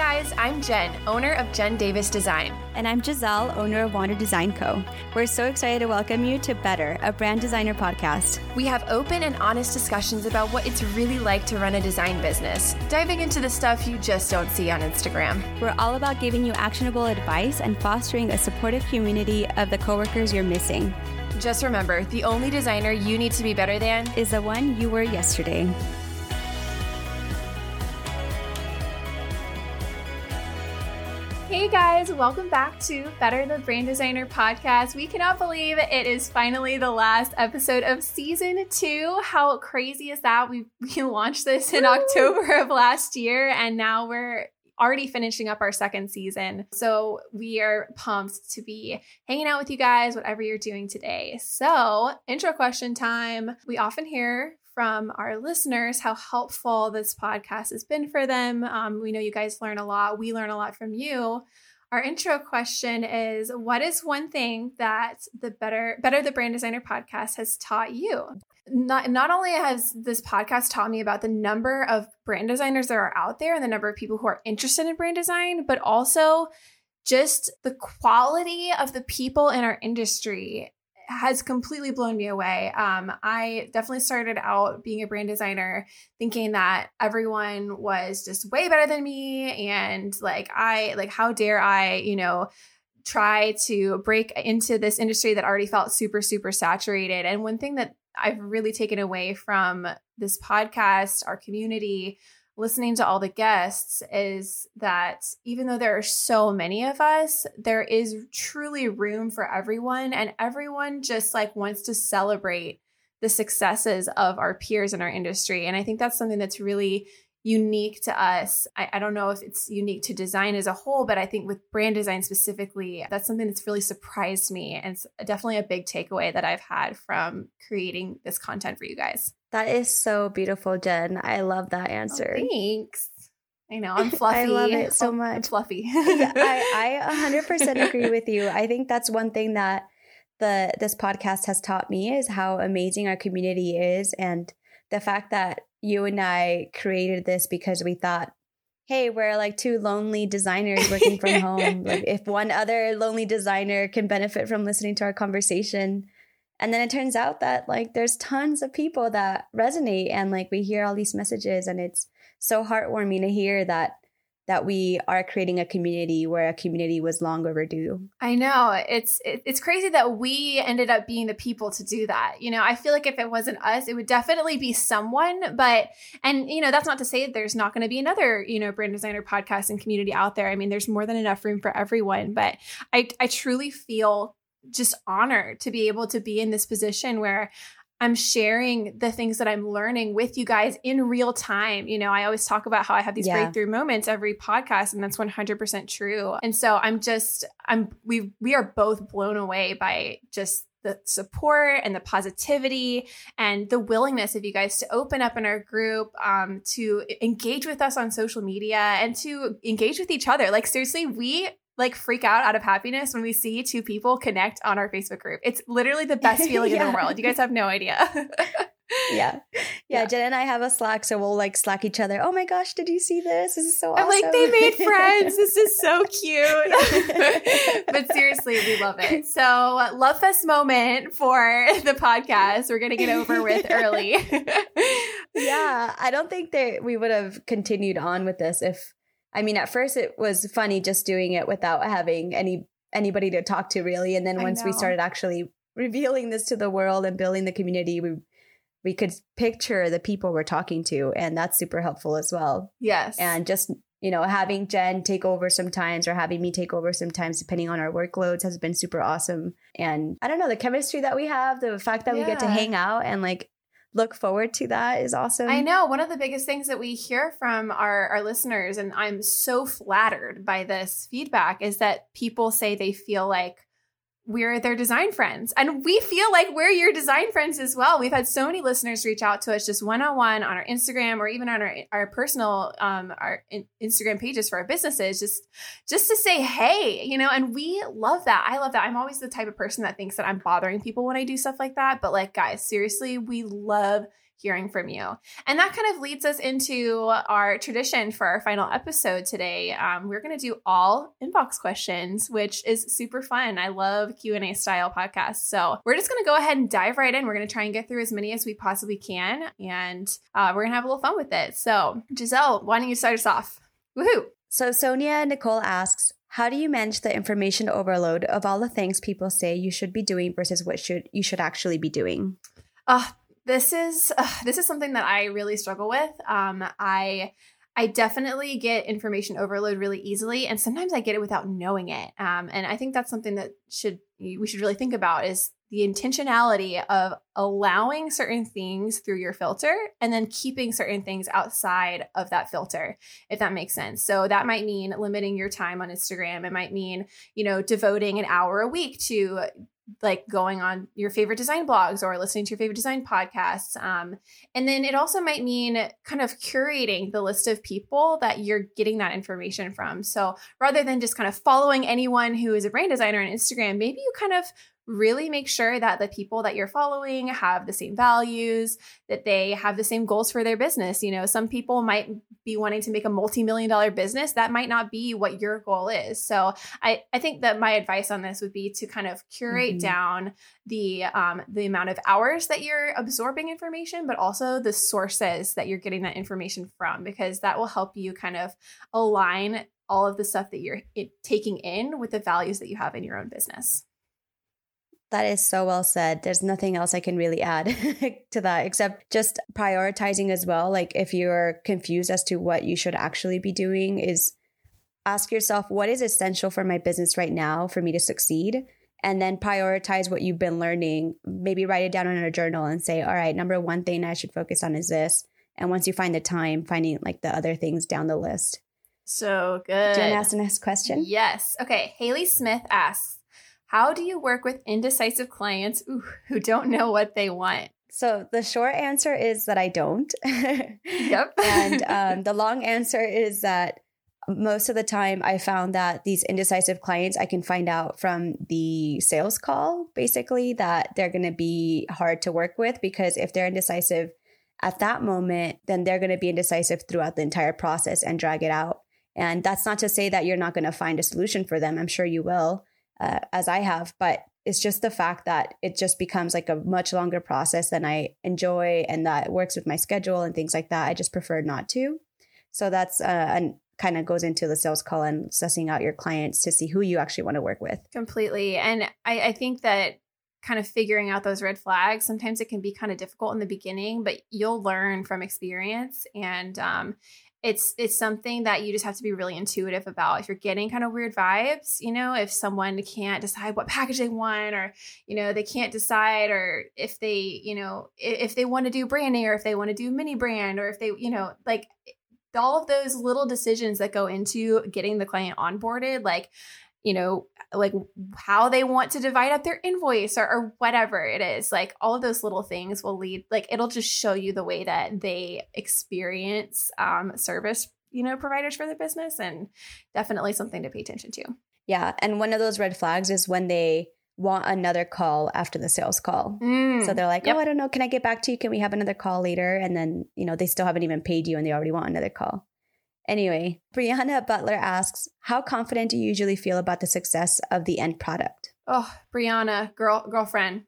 guys, I'm Jen, owner of Jen Davis Design. And I'm Giselle, owner of Wander Design Co. We're so excited to welcome you to Better, a brand designer podcast. We have open and honest discussions about what it's really like to run a design business, diving into the stuff you just don't see on Instagram. We're all about giving you actionable advice and fostering a supportive community of the coworkers you're missing. Just remember the only designer you need to be better than is the one you were yesterday. Guys, welcome back to Better the Brand Designer podcast. We cannot believe it is finally the last episode of season two. How crazy is that? We, we launched this in Woo! October of last year and now we're already finishing up our second season. So we are pumped to be hanging out with you guys, whatever you're doing today. So, intro question time. We often hear from our listeners how helpful this podcast has been for them. Um, we know you guys learn a lot. We learn a lot from you. Our intro question is What is one thing that the Better Better the Brand Designer podcast has taught you? Not, not only has this podcast taught me about the number of brand designers that are out there and the number of people who are interested in brand design, but also just the quality of the people in our industry has completely blown me away. Um, I definitely started out being a brand designer thinking that everyone was just way better than me. And like, I, like, how dare I, you know, try to break into this industry that already felt super, super saturated. And one thing that I've really taken away from this podcast, our community, listening to all the guests is that even though there are so many of us, there is truly room for everyone. And everyone just like wants to celebrate the successes of our peers in our industry. And I think that's something that's really unique to us. I, I, don't know if it's unique to design as a whole, but I think with brand design specifically, that's something that's really surprised me. And it's definitely a big takeaway that I've had from creating this content for you guys. That is so beautiful, Jen. I love that oh, answer. Oh, thanks. I know I'm fluffy. I love it so much. I'm fluffy. yeah, I, I 100% agree with you. I think that's one thing that the this podcast has taught me is how amazing our community is, and the fact that you and I created this because we thought, hey, we're like two lonely designers working from home. Like if one other lonely designer can benefit from listening to our conversation. And then it turns out that like there's tons of people that resonate and like we hear all these messages and it's so heartwarming to hear that that we are creating a community where a community was long overdue. I know. It's it's crazy that we ended up being the people to do that. You know, I feel like if it wasn't us, it would definitely be someone, but and you know, that's not to say there's not going to be another, you know, brand designer podcast and community out there. I mean, there's more than enough room for everyone, but I I truly feel just honored to be able to be in this position where I'm sharing the things that I'm learning with you guys in real time. You know, I always talk about how I have these yeah. breakthrough moments every podcast and that's 100% true. And so I'm just I'm we we are both blown away by just the support and the positivity and the willingness of you guys to open up in our group um, to engage with us on social media and to engage with each other like seriously we like freak out out of happiness when we see two people connect on our Facebook group. It's literally the best feeling yeah. in the world. You guys have no idea. yeah. yeah. Yeah. Jen and I have a Slack, so we'll like Slack each other. Oh my gosh, did you see this? This is so awesome. I'm like, they made friends. this is so cute. but seriously, we love it. So, Love Fest moment for the podcast. We're going to get over with early. yeah. I don't think that we would have continued on with this if I mean, at first it was funny just doing it without having any anybody to talk to really, and then once we started actually revealing this to the world and building the community, we we could picture the people we're talking to, and that's super helpful as well. Yes, and just you know having Jen take over sometimes or having me take over sometimes depending on our workloads has been super awesome. And I don't know the chemistry that we have, the fact that yeah. we get to hang out and like look forward to that is awesome. I know. One of the biggest things that we hear from our, our listeners, and I'm so flattered by this feedback, is that people say they feel like we're their design friends. And we feel like we're your design friends as well. We've had so many listeners reach out to us just one on one on our Instagram or even on our, our personal um, our Instagram pages for our businesses, just just to say hey, you know. And we love that. I love that. I'm always the type of person that thinks that I'm bothering people when I do stuff like that. But like, guys, seriously, we love hearing from you. And that kind of leads us into our tradition for our final episode today. Um, we're going to do all inbox questions, which is super fun. I love Q&A style podcasts. So we're just going to go ahead and dive right in. We're going to try and get through as many as we possibly can. And uh, we're going to have a little fun with it. So Giselle, why don't you start us off? Woohoo! So Sonia Nicole asks, how do you manage the information overload of all the things people say you should be doing versus what should you should actually be doing? Uh, this is uh, this is something that I really struggle with. Um, I I definitely get information overload really easily, and sometimes I get it without knowing it. Um, and I think that's something that should we should really think about is the intentionality of allowing certain things through your filter and then keeping certain things outside of that filter if that makes sense so that might mean limiting your time on instagram it might mean you know devoting an hour a week to like going on your favorite design blogs or listening to your favorite design podcasts. Um, and then it also might mean kind of curating the list of people that you're getting that information from. So rather than just kind of following anyone who is a brand designer on Instagram, maybe you kind of really make sure that the people that you're following have the same values, that they have the same goals for their business. You know, some people might be wanting to make a multi-million dollar business. That might not be what your goal is. So I, I think that my advice on this would be to kind of curate mm-hmm. down the um, the amount of hours that you're absorbing information, but also the sources that you're getting that information from, because that will help you kind of align all of the stuff that you're taking in with the values that you have in your own business. That is so well said. There's nothing else I can really add to that except just prioritizing as well. Like if you're confused as to what you should actually be doing is ask yourself what is essential for my business right now for me to succeed and then prioritize what you've been learning. Maybe write it down in a journal and say, "All right, number one thing I should focus on is this." And once you find the time, finding like the other things down the list. So good. Do you want to ask the next question? Yes. Okay. Haley Smith asks, how do you work with indecisive clients ooh, who don't know what they want? So the short answer is that I don't. yep. and um, the long answer is that most of the time I found that these indecisive clients, I can find out from the sales call, basically, that they're going to be hard to work with because if they're indecisive at that moment, then they're going to be indecisive throughout the entire process and drag it out. And that's not to say that you're not going to find a solution for them. I'm sure you will uh, as I have, but it's just the fact that it just becomes like a much longer process than I enjoy and that works with my schedule and things like that. I just prefer not to. So that's uh, and kind of goes into the sales call and sussing out your clients to see who you actually want to work with. Completely. And I, I think that kind of figuring out those red flags sometimes it can be kind of difficult in the beginning but you'll learn from experience and um, it's it's something that you just have to be really intuitive about. If you're getting kind of weird vibes you know if someone can't decide what package they want or you know they can't decide or if they you know if they want to do branding or if they want to do mini brand or if they you know like all of those little decisions that go into getting the client onboarded like you know, like how they want to divide up their invoice or, or, whatever it is. Like all of those little things will lead, like it'll just show you the way that they experience um, service, you know, providers for their business and definitely something to pay attention to. Yeah. And one of those red flags is when they want another call after the sales call. Mm, so they're like, yep. oh, I don't know. Can I get back to you? Can we have another call later? And then, you know, they still haven't even paid you and they already want another call. Anyway, Brianna Butler asks, How confident do you usually feel about the success of the end product? Oh, Brianna, girl, girlfriend.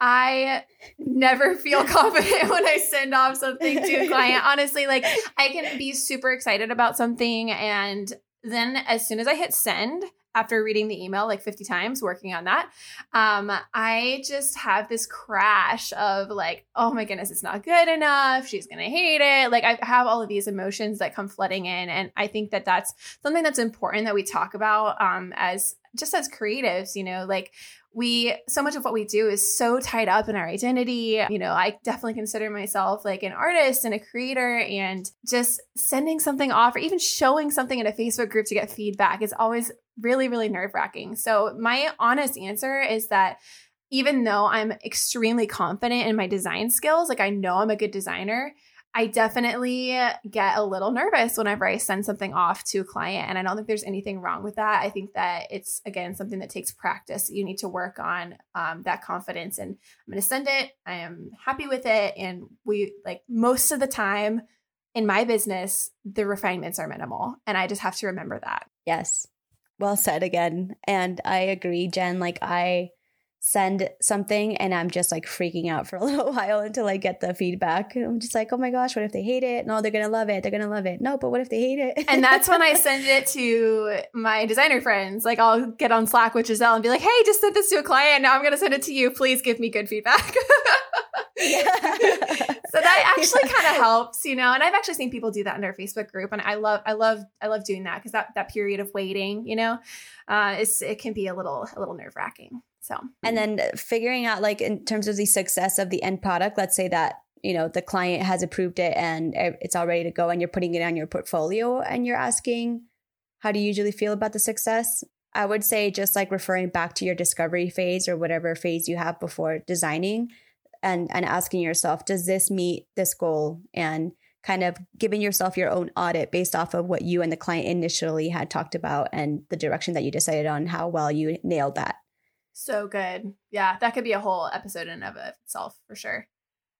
I never feel confident when I send off something to a client. Honestly, like I can be super excited about something and then as soon as I hit send, after reading the email like 50 times working on that um i just have this crash of like oh my goodness it's not good enough she's gonna hate it like i have all of these emotions that come flooding in and i think that that's something that's important that we talk about um as just as creatives you know like we so much of what we do is so tied up in our identity. You know, I definitely consider myself like an artist and a creator and just sending something off or even showing something in a Facebook group to get feedback is always really, really nerve wracking. So, my honest answer is that even though I'm extremely confident in my design skills, like I know I'm a good designer, I definitely get a little nervous whenever I send something off to a client. And I don't think there's anything wrong with that. I think that it's, again, something that takes practice. You need to work on um, that confidence. And I'm going to send it. I am happy with it. And we, like, most of the time in my business, the refinements are minimal. And I just have to remember that. Yes. Well said again. And I agree, Jen. Like, I, send something and I'm just like freaking out for a little while until I get the feedback. I'm just like, oh my gosh, what if they hate it? No, they're gonna love it. They're gonna love it. No, but what if they hate it? and that's when I send it to my designer friends. Like I'll get on Slack with Giselle and be like, hey, just sent this to a client. Now I'm gonna send it to you. Please give me good feedback. so that actually kind of helps, you know. And I've actually seen people do that in our Facebook group, and I love, I love, I love doing that because that that period of waiting, you know, uh, it's it can be a little a little nerve wracking. So, and then figuring out like in terms of the success of the end product, let's say that you know the client has approved it and it's all ready to go and you're putting it on your portfolio and you're asking how do you usually feel about the success i would say just like referring back to your discovery phase or whatever phase you have before designing and and asking yourself does this meet this goal and kind of giving yourself your own audit based off of what you and the client initially had talked about and the direction that you decided on how well you nailed that so good. Yeah, that could be a whole episode in of itself for sure.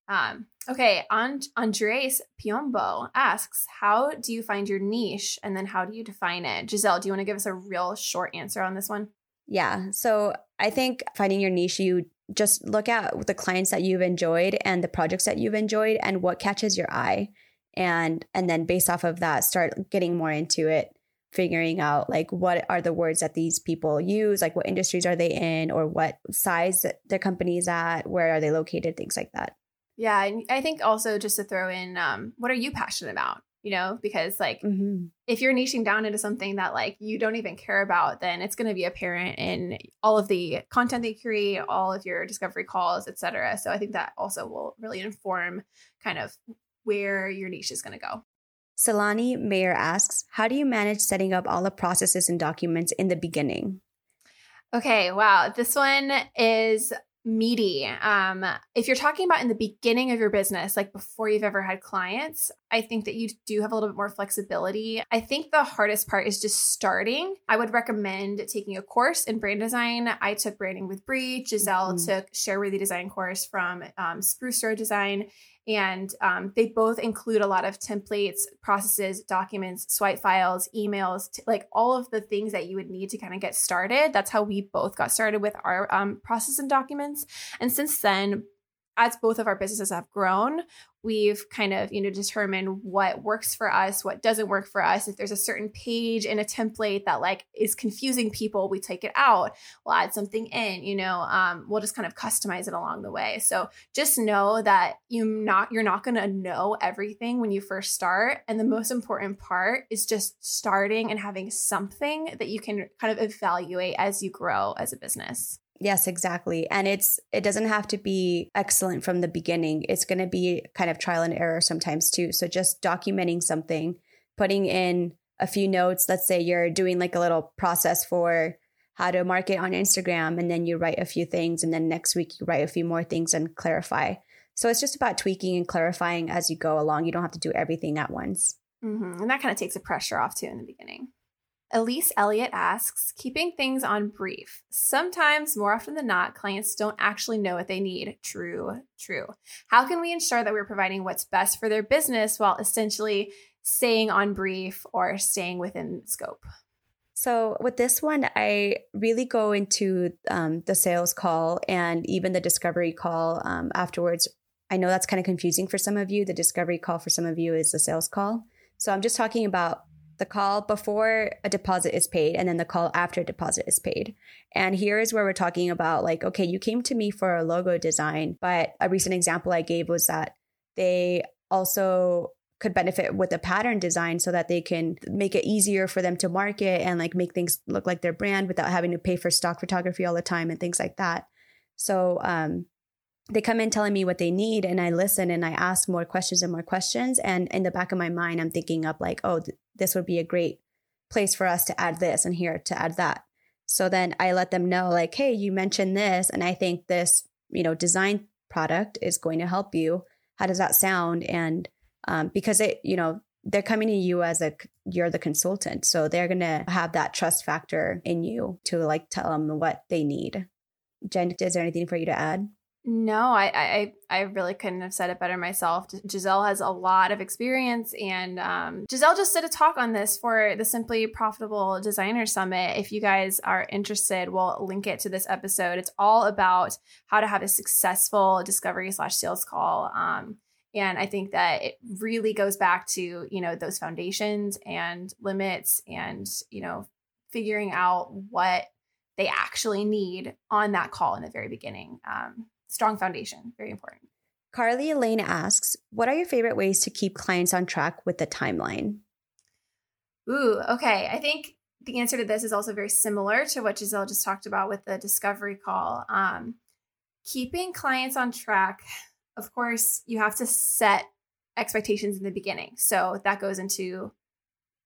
Um, okay, and Andres Piombo asks, "How do you find your niche, and then how do you define it?" Giselle, do you want to give us a real short answer on this one? Yeah, so I think finding your niche, you just look at the clients that you've enjoyed and the projects that you've enjoyed, and what catches your eye, and and then based off of that, start getting more into it figuring out like what are the words that these people use? Like what industries are they in or what size their company's at? Where are they located? Things like that. Yeah and i think also just to throw in um, what are you passionate about you know because like mm-hmm. if you're niching down into something that like you don't even care about then it's going to be apparent in all of the content that you create all of your discovery calls etc so i think that also will really inform kind of where your niche is going to go Salani Mayer asks, How do you manage setting up all the processes and documents in the beginning? Okay, wow. This one is meaty. Um, if you're talking about in the beginning of your business, like before you've ever had clients, I think that you do have a little bit more flexibility. I think the hardest part is just starting. I would recommend taking a course in brand design. I took branding with Bree. Giselle mm-hmm. took Shareworthy Design course from um, Spruce Road Design. And um, they both include a lot of templates, processes, documents, swipe files, emails, t- like all of the things that you would need to kind of get started. That's how we both got started with our um, process and documents. And since then, as both of our businesses have grown, we've kind of you know determined what works for us what doesn't work for us. If there's a certain page in a template that like is confusing people we take it out. We'll add something in you know um, we'll just kind of customize it along the way. So just know that you not you're not going to know everything when you first start. And the most important part is just starting and having something that you can kind of evaluate as you grow as a business Yes, exactly. And it's it doesn't have to be excellent from the beginning. It's going to be kind of trial and error sometimes too. So just documenting something, putting in a few notes, let's say you're doing like a little process for how to market on Instagram and then you write a few things and then next week you write a few more things and clarify. So it's just about tweaking and clarifying as you go along. You don't have to do everything at once. Mm-hmm. And that kind of takes the pressure off too in the beginning. Elise Elliott asks, keeping things on brief. Sometimes, more often than not, clients don't actually know what they need. True, true. How can we ensure that we're providing what's best for their business while essentially staying on brief or staying within scope? So, with this one, I really go into um, the sales call and even the discovery call um, afterwards. I know that's kind of confusing for some of you. The discovery call for some of you is the sales call. So, I'm just talking about the call before a deposit is paid and then the call after a deposit is paid. And here is where we're talking about like, okay, you came to me for a logo design, but a recent example I gave was that they also could benefit with a pattern design so that they can make it easier for them to market and like make things look like their brand without having to pay for stock photography all the time and things like that. So um, they come in telling me what they need and I listen and I ask more questions and more questions. And in the back of my mind, I'm thinking up like, oh, th- this would be a great place for us to add this and here to add that. So then I let them know like, hey, you mentioned this and I think this, you know, design product is going to help you. How does that sound? And um, because it, you know, they're coming to you as a you're the consultant so they're gonna have that trust factor in you to like tell them what they need jen is there anything for you to add no, I, I I really couldn't have said it better myself. Giselle has a lot of experience, and um, Giselle just did a talk on this for the Simply Profitable Designer Summit. If you guys are interested, we'll link it to this episode. It's all about how to have a successful discovery slash sales call. Um, and I think that it really goes back to you know those foundations and limits, and you know figuring out what they actually need on that call in the very beginning. Um, strong foundation, very important. Carly Elaine asks, What are your favorite ways to keep clients on track with the timeline? Ooh, okay. I think the answer to this is also very similar to what Giselle just talked about with the discovery call. Um, keeping clients on track, of course, you have to set expectations in the beginning. So that goes into,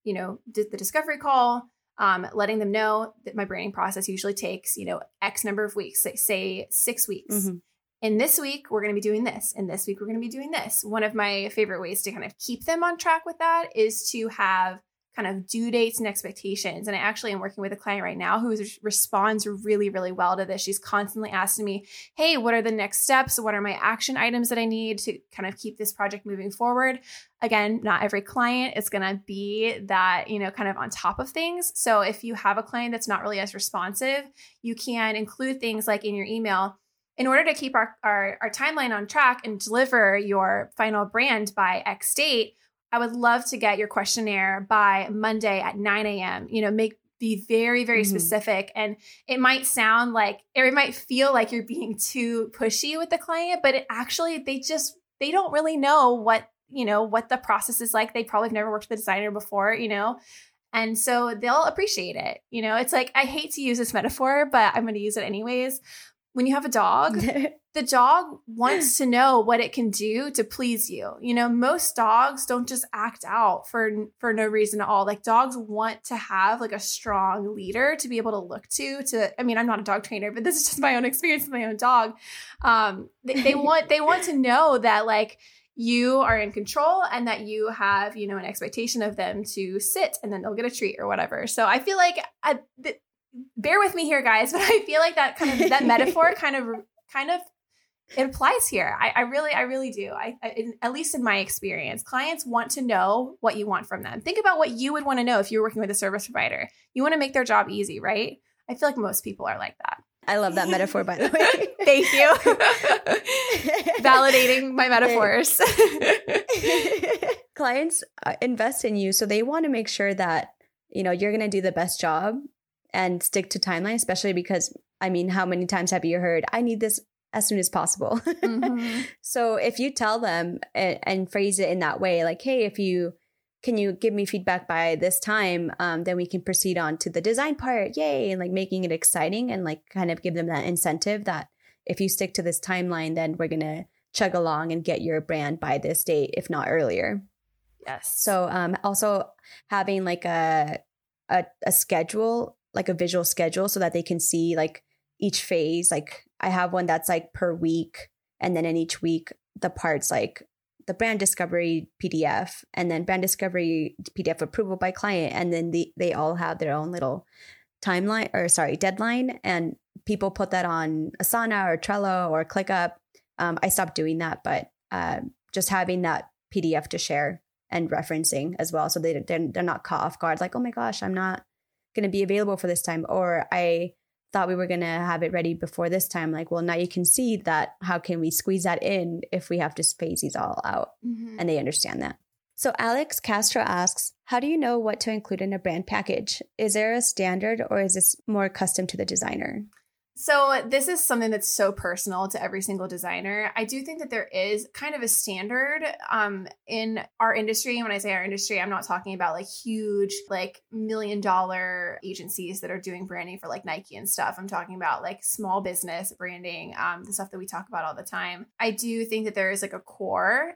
you know, the discovery call, um, letting them know that my branding process usually takes, you know, X number of weeks, say, say six weeks. Mm-hmm in this week we're going to be doing this and this week we're going to be doing this one of my favorite ways to kind of keep them on track with that is to have kind of due dates and expectations. And i actually am working with a client right now who responds really really well to this. She's constantly asking me hey what are the next steps? What are my action items that i need to kind of keep this project moving forward? Again not every client is going to be that you know kind of on top of things. So if you have a client that's not really as responsive you can include things like in your email in order to keep our, our, our timeline on track and deliver your final brand by X date, I would love to get your questionnaire by Monday at 9 a.m. You know, make be very, very mm-hmm. specific. And it might sound like, or it might feel like you're being too pushy with the client, but it actually, they just, they don't really know what, you know, what the process is like. They probably have never worked with a designer before, you know? And so they'll appreciate it. You know, it's like, I hate to use this metaphor, but I'm going to use it anyways when you have a dog, the dog wants to know what it can do to please you. You know, most dogs don't just act out for for no reason at all. Like dogs want to have like a strong leader to be able to look to to I mean, I'm not a dog trainer, but this is just my own experience with my own dog. Um they, they want they want to know that like you are in control and that you have you know an expectation of them to sit and then they'll get a treat or whatever so i feel like I, th- bear with me here, guys, but I feel like that kind of that metaphor kind of kind of it applies here. I, I really, I really do. I, I in, at least in my experience, clients want to know what you want from them. Think about what you would want to know if you're working with a service provider. You want to make their job easy, right? I feel like most people are like that. I love that metaphor, by the way. Thank you. Validating my metaphors. Clients uh, invest in you, so they want to make sure that you know you're going to do the best job and stick to timeline, especially because I mean, how many times have you heard, I need this as soon as possible? Mm-hmm. so if you tell them and, and, phrase it in that way, like, hey, if you can you give me feedback by this time, um, then we can proceed on to the design part. Yay. And like making it exciting and like kind of give them that incentive that if you stick to this timeline, then we're going to chug along and get your brand by this date, if not earlier. Yes. So um, also having like a, a, a schedule like a visual schedule so that they can see like each phase. Like I have one that's like per week, and then in each week the parts like the brand discovery PDF and then brand discovery PDF approval by client, and then the, they all have their own little timeline or sorry deadline, and people put that on Asana or Trello or ClickUp. Um, I stopped doing that, but uh, just having that PDF to share and referencing as well, so they they're, they're not caught off guard. Like, oh my gosh, I'm not going to be available for this time or i thought we were going to have it ready before this time like well now you can see that how can we squeeze that in if we have to space these all out? Mm-hmm. and they understand that. So alex castro asks how do you know what to include in a brand package? Is there a standard or is this more custom to the designer so, this is something that's so personal to every single designer. I do think that there is kind of a standard um, in our industry. And when I say our industry, I'm not talking about like huge, like million dollar agencies that are doing branding for like Nike and stuff. I'm talking about like small business branding, um, the stuff that we talk about all the time. I do think that there is like a core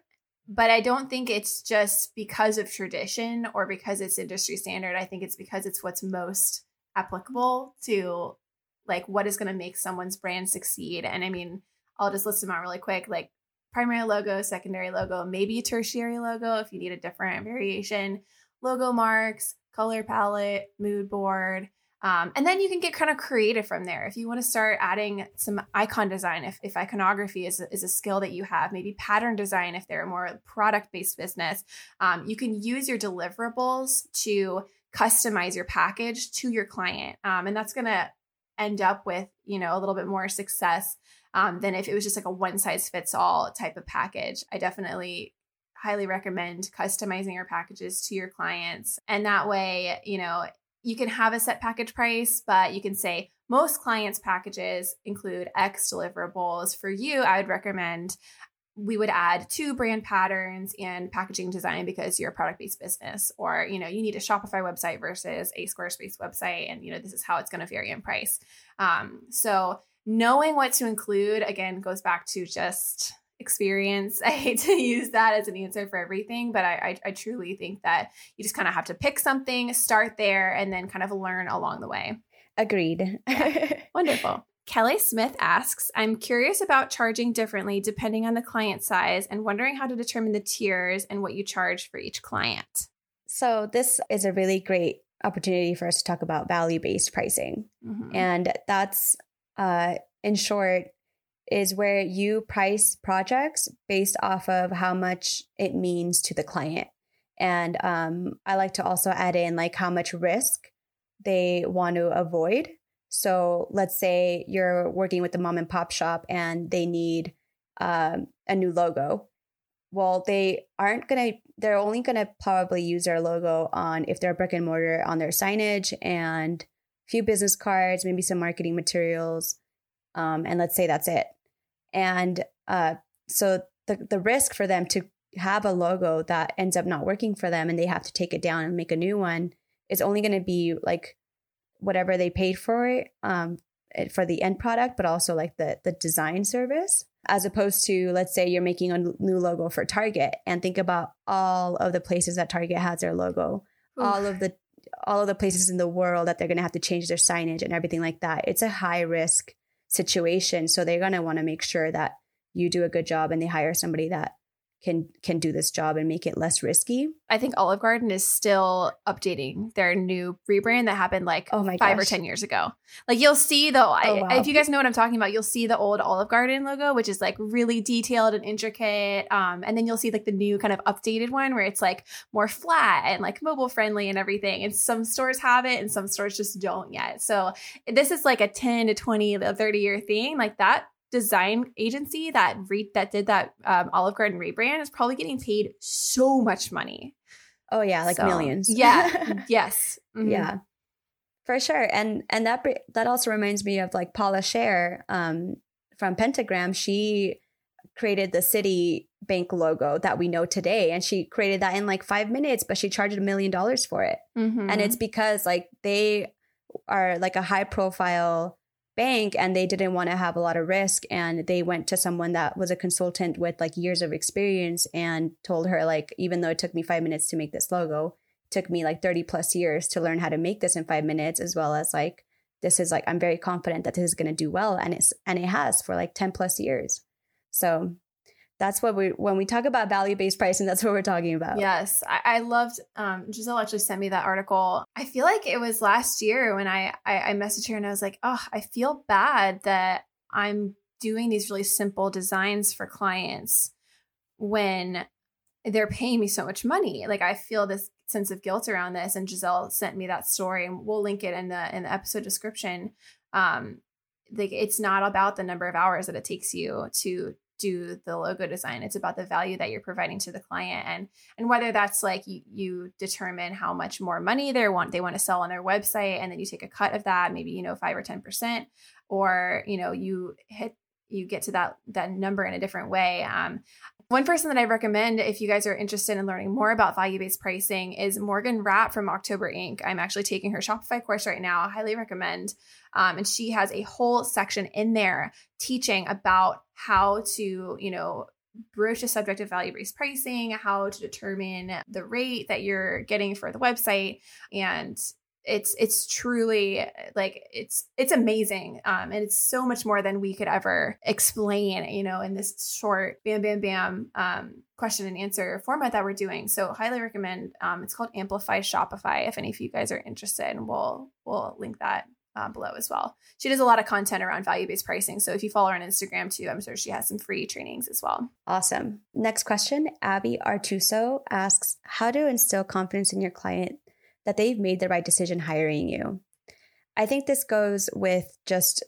but I don't think it's just because of tradition or because it's industry standard. I think it's because it's what's most applicable to like what is going to make someone's brand succeed. And I mean, I'll just list them out really quick like primary logo, secondary logo, maybe tertiary logo if you need a different variation, logo marks, color palette, mood board. Um, and then you can get kind of creative from there. If you want to start adding some icon design, if, if iconography is, is a skill that you have, maybe pattern design, if they're a more product based business, um, you can use your deliverables to customize your package to your client. Um, and that's going to end up with, you know, a little bit more success um, than if it was just like a one size fits all type of package. I definitely highly recommend customizing your packages to your clients. And that way, you know, you can have a set package price, but you can say most clients' packages include X deliverables. For you, I would recommend we would add two brand patterns and packaging design because you're a product based business or you know you need a shopify website versus a squarespace website and you know this is how it's going to vary in price. Um, so knowing what to include again goes back to just experience. I hate to use that as an answer for everything but i, I, I truly think that you just kind of have to pick something start there and then kind of learn along the way. Agreed. Wonderful Kelly Smith asks, I'm curious about charging differently depending on the client size and wondering how to determine the tiers and what you charge for each client. So, this is a really great opportunity for us to talk about value based pricing. Mm-hmm. And that's, uh, in short, is where you price projects based off of how much it means to the client. And um, I like to also add in like how much risk they want to avoid so let's say you're working with a mom and pop shop and they need um, a new logo. Well, they aren't going to, they're only going to probably use their logo on, if they're brick and mortar, on their signage and a few business cards, maybe some marketing materials. Um, and let's say that's it. And uh, so the, the risk for them to have a logo that ends up not working for them and they have to take it down and make a new one is only going to be like whatever they paid for it um, for the end product, but also like the the design service, as opposed to let's say you're making a new logo for Target and think about all of the places that Target has their logo, Oof. all of the all of the places in the world that they're going to have to change their signage and everything like that. It's a high risk situation, so they're going to want to make sure that you do a good job and they hire somebody that can can do this job and make it less risky. I think Olive Garden is still updating their new rebrand that happened like oh my five gosh. or ten years ago. Like you'll see though, oh, I, wow. if you guys know what I'm talking about, you'll see the old Olive Garden logo, which is like really detailed and intricate. Um, and then you'll see like the new kind of updated one where it's like more flat and like mobile friendly and everything. And some stores have it and some stores just don't yet. So this is like a 10 to 20 to 30 year thing. Like that design agency that re- that did that um, Olive Garden rebrand is probably getting paid so much money. Oh yeah, like so, millions. Yeah. yes. Mm-hmm. Yeah. For sure. And and that that also reminds me of like Paula Scher um, from Pentagram. She created the Citibank logo that we know today and she created that in like 5 minutes but she charged a million dollars for it. Mm-hmm. And it's because like they are like a high profile bank and they didn't want to have a lot of risk and they went to someone that was a consultant with like years of experience and told her like even though it took me 5 minutes to make this logo took me like 30 plus years to learn how to make this in 5 minutes as well as like this is like I'm very confident that this is going to do well and it's and it has for like 10 plus years. So that's what we when we talk about value based pricing that's what we're talking about. Yes. I, I loved um, giselle actually sent me that article. I feel like it was last year when I, I i messaged her and i was like oh i feel bad that i'm doing these really simple designs for clients when they're paying me so much money. Like i feel this sense of guilt around this and giselle sent me that story and we'll link it in the in the episode description. Um like it's not about the number of hours that it takes you to do the logo design. It's about the value that you're providing to the client and and whether that's like you, you determine how much more money they want they want to sell on their website and then you take a cut of that maybe you know 5 or 10% or you know you hit you get to that that number in a different way. Um, one person that I recommend if you guys are interested in learning more about value based pricing is Morgan Rapp from October Inc. I'm actually taking her Shopify course right now. I highly recommend. Um, and she has a whole section in there teaching about how to, you know, broach the subject of value based pricing, how to determine the rate that you're getting for the website. And it's it's truly like it's it's amazing um and it's so much more than we could ever explain you know in this short bam bam bam um question and answer format that we're doing. So highly recommend um it's called amplify shopify if any of you guys are interested and we'll we'll link that uh, below as well. She does a lot of content around value-based pricing so if you follow her on instagram too i'm sure she has some free trainings as well. Awesome. Next question abby artuso asks how to instill confidence in your client that they've made the right decision hiring you. I think this goes with just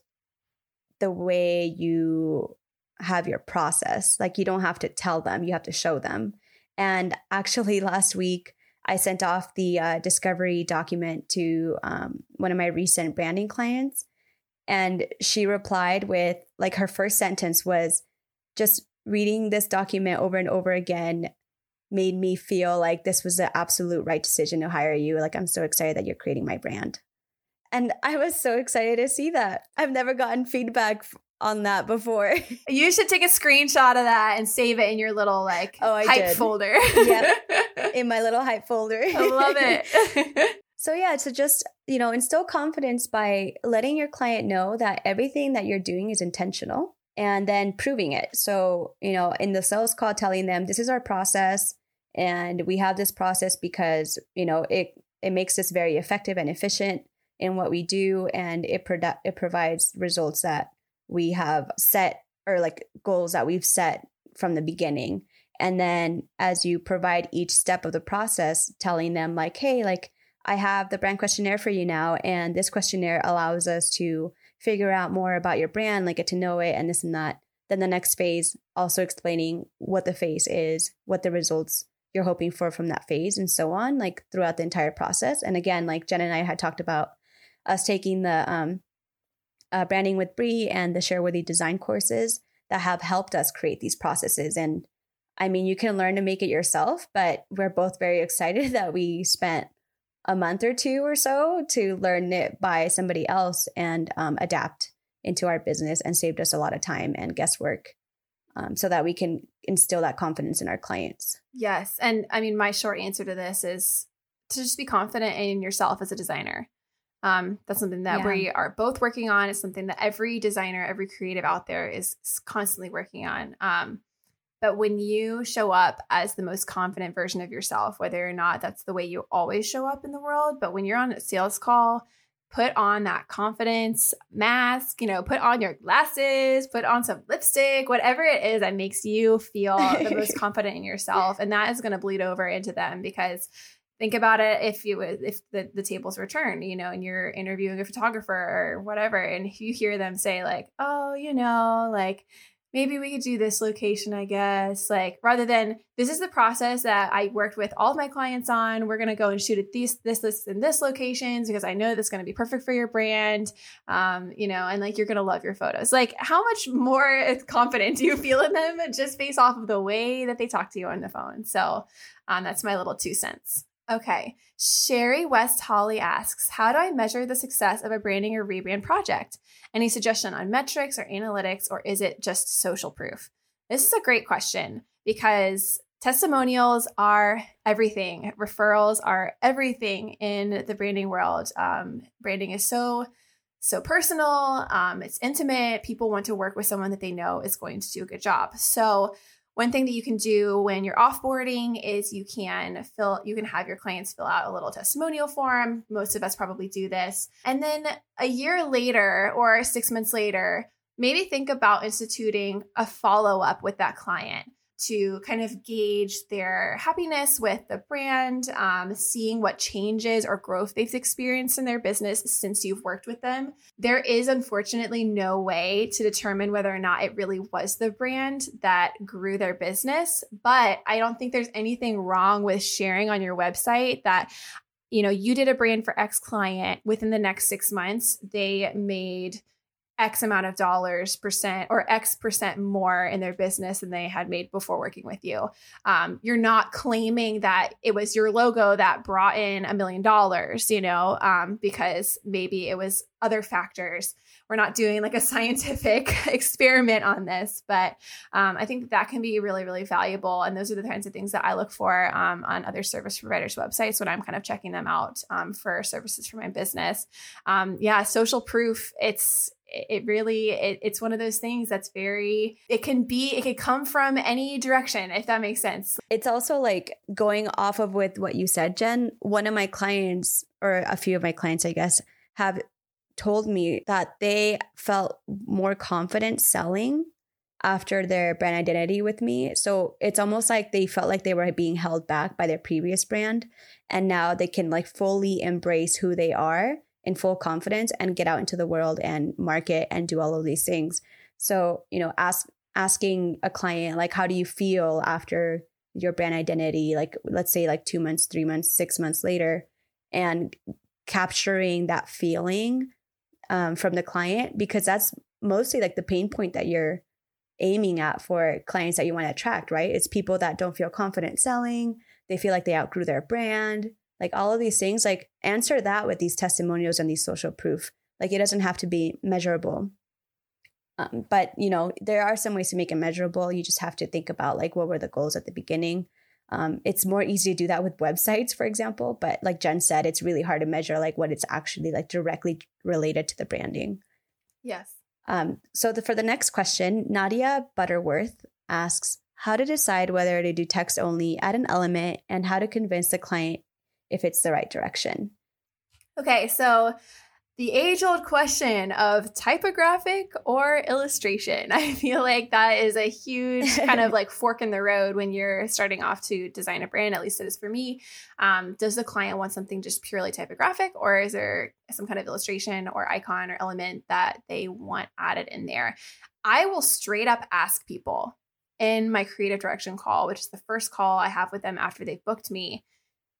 the way you have your process. Like you don't have to tell them, you have to show them. And actually, last week, I sent off the uh, discovery document to um, one of my recent branding clients. And she replied with, like, her first sentence was just reading this document over and over again made me feel like this was the absolute right decision to hire you. Like, I'm so excited that you're creating my brand. And I was so excited to see that. I've never gotten feedback on that before. you should take a screenshot of that and save it in your little like oh, I hype did. folder. yeah, in my little hype folder. I love it. so yeah, to just you know instill confidence by letting your client know that everything that you're doing is intentional and then proving it. So, you know, in the sales call, telling them this is our process and we have this process because, you know, it, it makes us very effective and efficient in what we do and it, produ- it provides results that we have set or like goals that we've set from the beginning. And then as you provide each step of the process, telling them, like, hey, like, I have the brand questionnaire for you now. And this questionnaire allows us to figure out more about your brand, like get to know it and this and that. Then the next phase, also explaining what the phase is, what the results you're hoping for from that phase, and so on, like throughout the entire process. And again, like Jen and I had talked about us taking the um, uh, branding with Brie and the Shareworthy design courses that have helped us create these processes. And I mean, you can learn to make it yourself, but we're both very excited that we spent a month or two or so to learn it by somebody else and um, adapt into our business and saved us a lot of time and guesswork um, so that we can instill that confidence in our clients. Yes. And I mean, my short answer to this is to just be confident in yourself as a designer. Um, that's something that yeah. we are both working on. It's something that every designer, every creative out there is constantly working on. Um, but when you show up as the most confident version of yourself, whether or not that's the way you always show up in the world, but when you're on a sales call, put on that confidence mask, you know, put on your glasses, put on some lipstick, whatever it is that makes you feel the most confident in yourself. And that is going to bleed over into them because think about it if you if the, the tables were turned you know and you're interviewing a photographer or whatever and you hear them say like oh you know like maybe we could do this location, I guess. Like rather than this is the process that I worked with all of my clients on. We're gonna go and shoot at these this this and this locations because I know that's gonna be perfect for your brand. Um, you know, and like you're gonna love your photos. Like how much more confident do you feel in them just based off of the way that they talk to you on the phone? So um, that's my little two cents. Okay. Sherry West Holly asks, How do I measure the success of a branding or rebrand project? Any suggestion on metrics or analytics, or is it just social proof? This is a great question because testimonials are everything, referrals are everything in the branding world. Um, branding is so so personal, um, it's intimate. People want to work with someone that they know is going to do a good job. So one thing that you can do when you're offboarding is you can fill, you can have your clients fill out a little testimonial form. Most of us probably do this. And then a year later or six months later, maybe think about instituting a follow up with that client to kind of gauge their happiness with the brand, um, seeing what changes or growth they've experienced in their business since you've worked with them. There is unfortunately no way to determine whether or not it really was the brand that grew their business, but I don't think there's anything wrong with sharing on your website that you know you did a brand for X client within the next 6 months they made X amount of dollars percent or X percent more in their business than they had made before working with you. Um, you're not claiming that it was your logo that brought in a million dollars, you know, um, because maybe it was other factors. We're not doing like a scientific experiment on this, but um, I think that can be really, really valuable. And those are the kinds of things that I look for um, on other service providers' websites when I'm kind of checking them out um, for services for my business. Um, yeah, social proof. It's it really it, it's one of those things that's very it can be it could come from any direction if that makes sense it's also like going off of with what you said jen one of my clients or a few of my clients i guess have told me that they felt more confident selling after their brand identity with me. So it's almost like they felt like they were being held back by their previous brand. And now they can like fully embrace who they are in full confidence and get out into the world and market and do all of these things. So, you know, ask asking a client like how do you feel after your brand identity like let's say like 2 months, 3 months, 6 months later and capturing that feeling um, from the client because that's mostly like the pain point that you're aiming at for clients that you want to attract, right? It's people that don't feel confident selling, they feel like they outgrew their brand, like all of these things. Like answer that with these testimonials and these social proof. Like it doesn't have to be measurable. Um, but you know there are some ways to make it measurable you just have to think about like what were the goals at the beginning um, it's more easy to do that with websites, for example. But like Jen said, it's really hard to measure like what it's actually like directly related to the branding. Yes. Um, so the, for the next question, Nadia Butterworth asks how to decide whether to do text only at an element and how to convince the client if it's the right direction. Okay, so the age old question of typographic or illustration. I feel like that is a huge kind of like fork in the road when you're starting off to design a brand. At least it is for me. Um, does the client want something just purely typographic, or is there some kind of illustration or icon or element that they want added in there? I will straight up ask people in my creative direction call, which is the first call I have with them after they've booked me.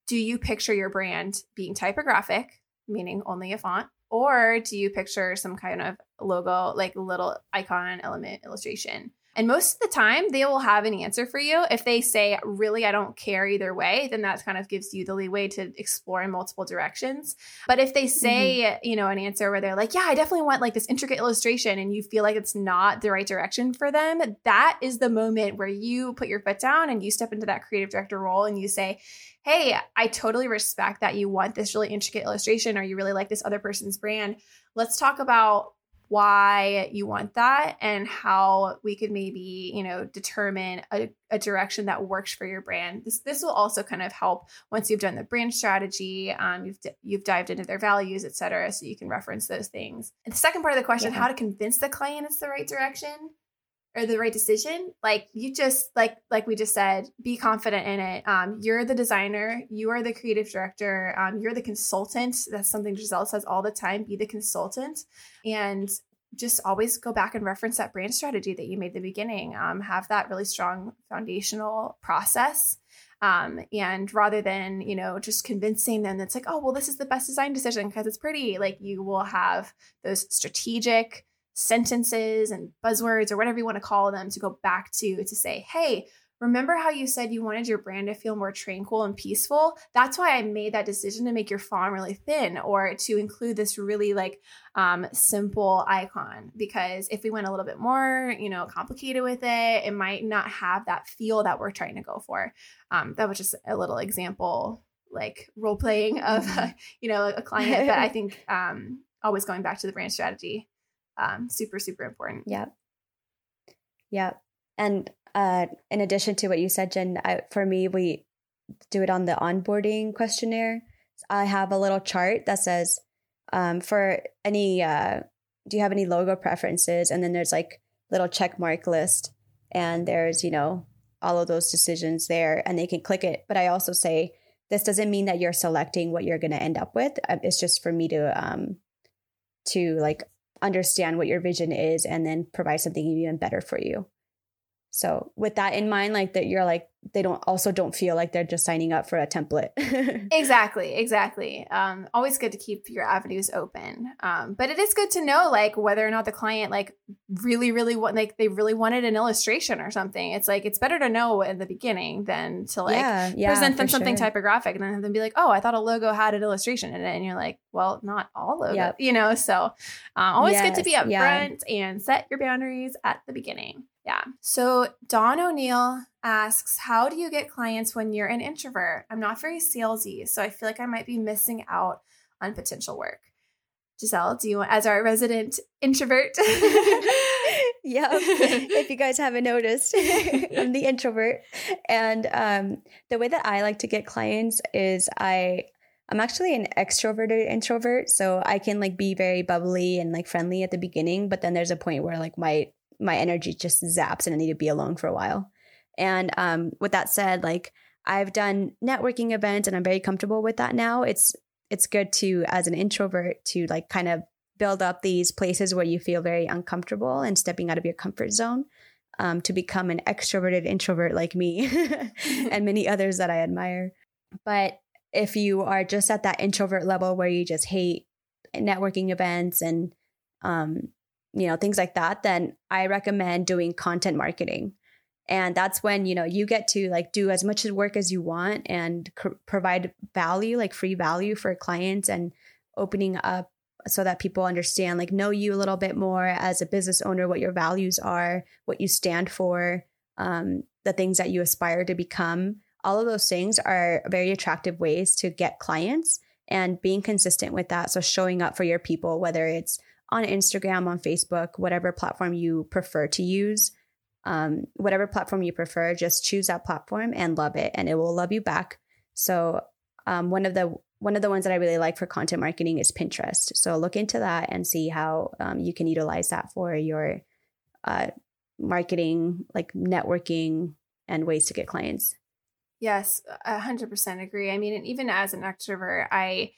Do you picture your brand being typographic, meaning only a font? Or do you picture some kind of logo, like little icon element illustration? And most of the time, they will have an answer for you. If they say, really, I don't care either way, then that kind of gives you the leeway to explore in multiple directions. But if they say, mm-hmm. you know, an answer where they're like, yeah, I definitely want like this intricate illustration, and you feel like it's not the right direction for them, that is the moment where you put your foot down and you step into that creative director role and you say, hey, I totally respect that you want this really intricate illustration or you really like this other person's brand. Let's talk about why you want that and how we could maybe you know determine a, a, direction that works for your brand this this will also kind of help once you've done the brand strategy um, you've you've dived into their values etc so you can reference those things and the second part of the question yeah. how to convince the client it's the right direction or the right decision like you just like like we just said be confident in it. Um, you're the designer you are the creative director um, you're the consultant. That's something giselle says all the time be the consultant. And just always go back and reference that brand strategy that you made the beginning. Um, have that really strong foundational process. Um, and rather than you know just convincing them that's like oh well this is the best design decision because it's pretty like you will have those strategic sentences and buzzwords or whatever you want to call them to go back to to say, hey, remember how you said you wanted your brand to feel more tranquil and peaceful? That's why I made that decision to make your font really thin or to include this really like um, simple icon. Because if we went a little bit more, you know, complicated with it, it might not have that feel that we're trying to go for. Um, that was just a little example like role playing of mm-hmm. you know a client but i think um always going back to the brand strategy um, super super important. Yep. Yep. And uh, in addition to what you said jen I, for me we do it on the onboarding questionnaire. I have a little chart that says um, for any uh, do you have any logo preferences? And then there's like little check mark list and there's you know all of those decisions there and they can click it. But i also say this doesn't mean that you're selecting what you're going to end up with. Uh, it's just for me to um to like understand what your vision is and then provide something even better for you. So with that in mind, like that you're like they don't also don't feel like they're just signing up for a template. exactly, exactly. Um, always good to keep your avenues open. Um, but it is good to know like whether or not the client like really, really want like they really wanted an illustration or something. It's like it's better to know in the beginning than to like yeah, yeah, present them something sure. typographic and then have them be like, oh, I thought a logo had an illustration in it, and you're like, well, not all logo, yep. you know. So uh, always yes, good to be upfront yeah. and set your boundaries at the beginning. Yeah. So Dawn O'Neill asks, How do you get clients when you're an introvert? I'm not very salesy, so I feel like I might be missing out on potential work. Giselle, do you, as our resident introvert? yeah, if you guys haven't noticed, I'm the introvert. And um, the way that I like to get clients is I I'm actually an extroverted introvert, so I can like be very bubbly and like friendly at the beginning, but then there's a point where like my my energy just zaps and I need to be alone for a while. And um, with that said, like I've done networking events and I'm very comfortable with that now. It's it's good to as an introvert to like kind of build up these places where you feel very uncomfortable and stepping out of your comfort zone um, to become an extroverted introvert like me and many others that I admire. But if you are just at that introvert level where you just hate networking events and um, you know, things like that, then I recommend doing content marketing. And that's when, you know, you get to like do as much work as you want and provide value, like free value for clients and opening up so that people understand, like, know you a little bit more as a business owner, what your values are, what you stand for, um, the things that you aspire to become. All of those things are very attractive ways to get clients and being consistent with that. So, showing up for your people, whether it's on Instagram, on Facebook, whatever platform you prefer to use. Um, whatever platform you prefer, just choose that platform and love it, and it will love you back. So, um, one of the one of the ones that I really like for content marketing is Pinterest. So look into that and see how um, you can utilize that for your uh, marketing, like networking, and ways to get clients. Yes, hundred percent agree. I mean, and even as an extrovert, I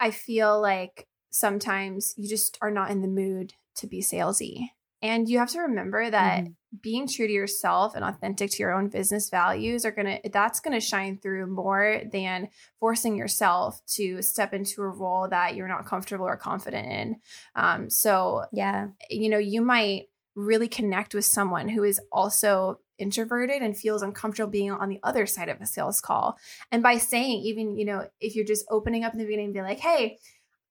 I feel like sometimes you just are not in the mood to be salesy. And you have to remember that mm-hmm. being true to yourself and authentic to your own business values are going to, that's going to shine through more than forcing yourself to step into a role that you're not comfortable or confident in. Um, so, yeah, you know, you might really connect with someone who is also introverted and feels uncomfortable being on the other side of a sales call. And by saying, even, you know, if you're just opening up in the beginning and be like, hey,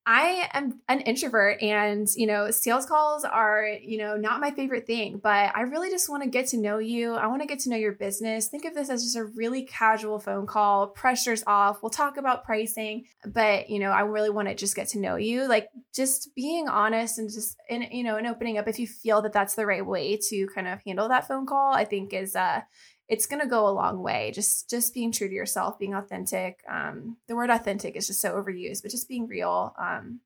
I am an introvert and, you know, sales calls are, you know, not my favorite thing, but I really just want to get to know you. I want to get to know your business. Think of this as just a really casual phone call. Pressure's off. We'll talk about pricing, but, you know, I really want to just get to know you. Like just being honest and just, and, you know, and opening up if you feel that that's the right way to kind of handle that phone call, I think is, uh, it's going to go a long way just just being true to yourself being authentic um, the word authentic is just so overused but just being real um,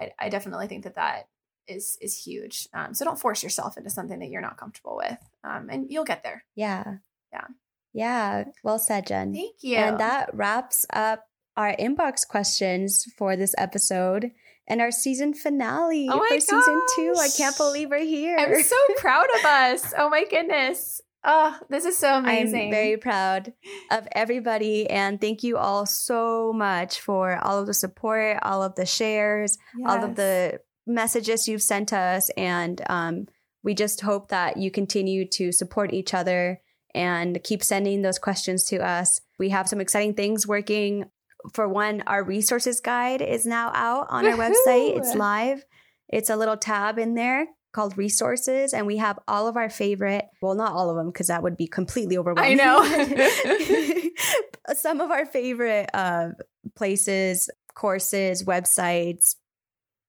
I, I, definitely think that that is is huge um, so don't force yourself into something that you're not comfortable with um, and you'll get there yeah yeah yeah well said jen thank you and that wraps up our inbox questions for this episode and our season finale oh for gosh. season two. I can't believe we're here. I'm so proud of us. Oh my goodness. Oh, this is so amazing. I'm very proud of everybody. And thank you all so much for all of the support, all of the shares, yes. all of the messages you've sent us. And um, we just hope that you continue to support each other and keep sending those questions to us. We have some exciting things working. For one, our resources guide is now out on Woo-hoo! our website, it's live. It's a little tab in there called resources and we have all of our favorite well not all of them because that would be completely overwhelming. i know. Some of our favorite uh, places courses websites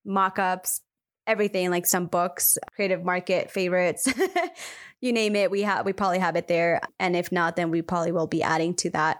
mock-ups everything like some books creative market favorites you name it we have we probably have it there and if not then we probably will be adding to that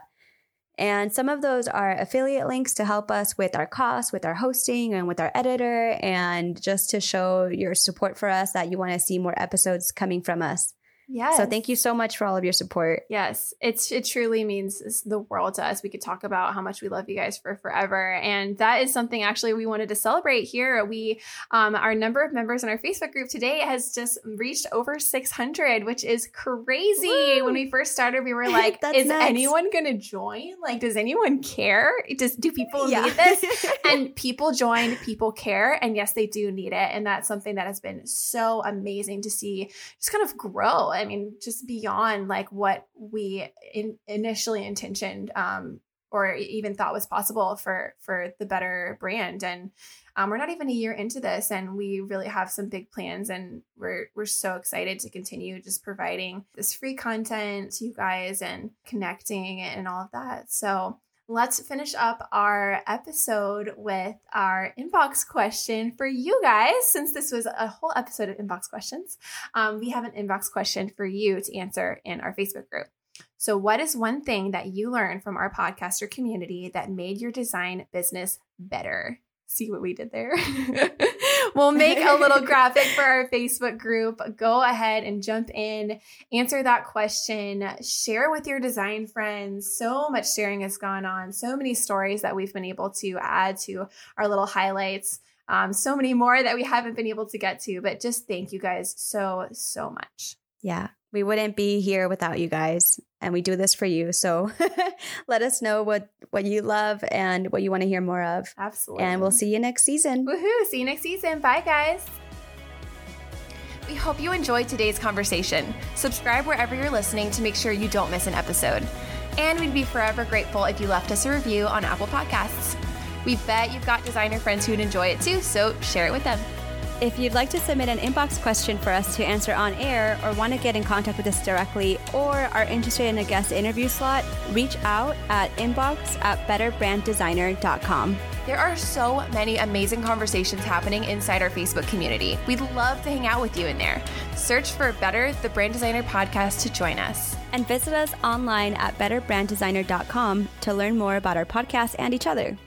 and some of those are affiliate links to help us with our costs, with our hosting, and with our editor, and just to show your support for us that you want to see more episodes coming from us. Yes. So thank you so much for all of your support. Yes, it's it truly means the world to us. We could talk about how much we love you guys for forever, and that is something actually we wanted to celebrate here. We um, our number of members in our Facebook group today has just reached over 600, which is crazy. Woo! When we first started, we were like, "Is nuts. anyone going to join? Like, does anyone care? Does do people Yeah. need this?" and people join, people care, and yes, they do need it, and that's something that has been so amazing to see just kind of grow. I mean, just beyond like what we in, initially intentioned um, or even thought was possible for for the better brand. And um, we're not even a year into this, and we really have some big plans, and we're we're so excited to continue just providing this free content to you guys and connecting and all of that. So. Let's finish up our episode with our inbox question for you guys. Since this was a whole episode of inbox questions, um, we have an inbox question for you to answer in our Facebook group. So, what is one thing that you learned from our podcaster community that made your design business better? See what we did there? we'll make a little graphic for our Facebook group. Go ahead and jump in, answer that question, share with your design friends. So much sharing has gone on, so many stories that we've been able to add to our little highlights. Um, so many more that we haven't been able to get to, but just thank you guys so, so much. Yeah, we wouldn't be here without you guys, and we do this for you. So let us know what what you love and what you want to hear more of, Absolutely. and we'll see you next season. Woohoo! See you next season. Bye, guys. We hope you enjoyed today's conversation. Subscribe wherever you're listening to make sure you don't miss an episode. And we'd be forever grateful if you left us a review on Apple Podcasts. We bet you've got designer friends who'd enjoy it too, so share it with them. If you'd like to submit an inbox question for us to answer on air or want to get in contact with us directly or are interested in a guest interview slot, reach out at inbox at betterbranddesigner.com. There are so many amazing conversations happening inside our Facebook community. We'd love to hang out with you in there. Search for Better the Brand Designer podcast to join us. And visit us online at betterbranddesigner.com to learn more about our podcast and each other.